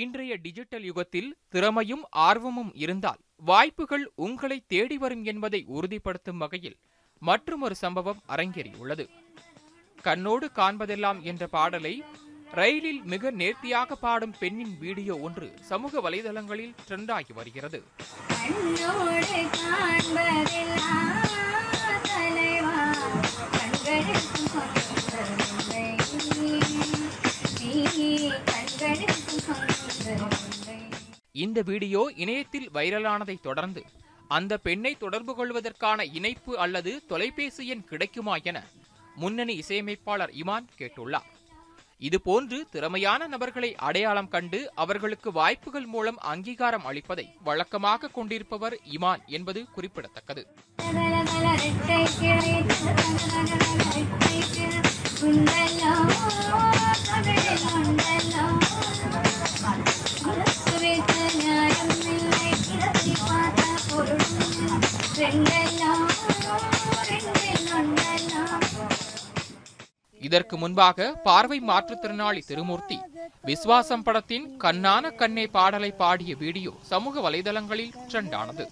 இன்றைய டிஜிட்டல் யுகத்தில் திறமையும் ஆர்வமும் இருந்தால் வாய்ப்புகள் உங்களை தேடி வரும் என்பதை உறுதிப்படுத்தும் வகையில் மற்றுமொரு சம்பவம் அரங்கேறியுள்ளது. கண்ணோடு காண்பதெல்லாம் என்ற பாடலை ரயிலில் மிக நேர்த்தியாக பாடும் பெண்ணின் வீடியோ ஒன்று சமூக வலைதளங்களில் ட்ரெண்டாகி வருகிறது. இந்த வீடியோ இணையத்தில் வைரலானதை தொடர்ந்து அந்த பெண்ணை தொடர்பு கொள்வதற்கான இணைப்பு அல்லது தொலைபேசி எண் கிடைக்குமா என முன்னணி இசையமைப்பாளர் இமான் கேட்டுள்ளார். இதுபோன்று திறமையான நபர்களை அடையாளம் கண்டு அவர்களுக்கு வாய்ப்புகள் மூலம் அங்கீகாரம் அளிப்பதை வழக்கமாக கொண்டிருப்பவர் இமான் என்பது குறிப்பிடத்தக்கது. இதற்கு முன்பாக பார்வை மாற்றுத்திறனாளி திருமூர்த்தி விஸ்வாசம் படத்தின் கண்ணான கண்ணே பாடலை பாடிய வீடியோ சமூக வலைதளங்களில் ட்ரெண்டானது.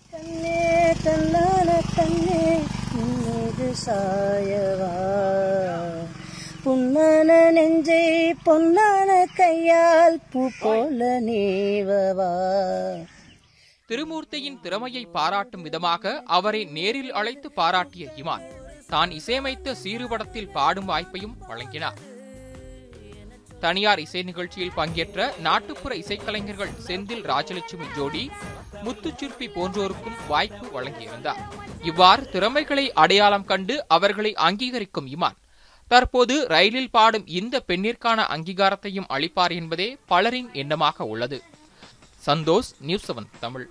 புன்னான நெஞ்சை பொன்னான கையால் பூ போல நீவவா? திருமூர்த்தியின் திறமையை பாராட்டும் விதமாக அவரை நேரில் அழைத்து பாராட்டிய இமான் தான் இசையமைத்த சீறுபடத்தில் பாடும் வாய்ப்பையும் வழங்கினார். தனியார் இசை நிகழ்ச்சியில் பங்கேற்ற நாட்டுப்புற இசைக்கலைஞர்கள் செந்தில் ராஜலட்சுமி ஜோடி முத்துச்சிற்பி போன்றோருக்கும் வாய்ப்பு வழங்கியிருந்தார். இவ்வாறு திறமைகளை அடையாளம் கண்டு அவர்களை அங்கீகரிக்கும் இமான் தற்போது ரயிலில் பாடும் இந்த பெண்ணிற்கான அங்கீகாரத்தையும் அளிப்பார் என்பதே பலரின் எண்ணமாக உள்ளது. Santhosh news seven Tamil.